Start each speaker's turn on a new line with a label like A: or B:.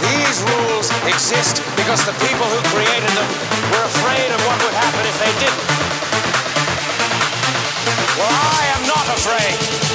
A: These rules exist because the people who created them were afraid of what would happen if they didn't. Well, I am not afraid.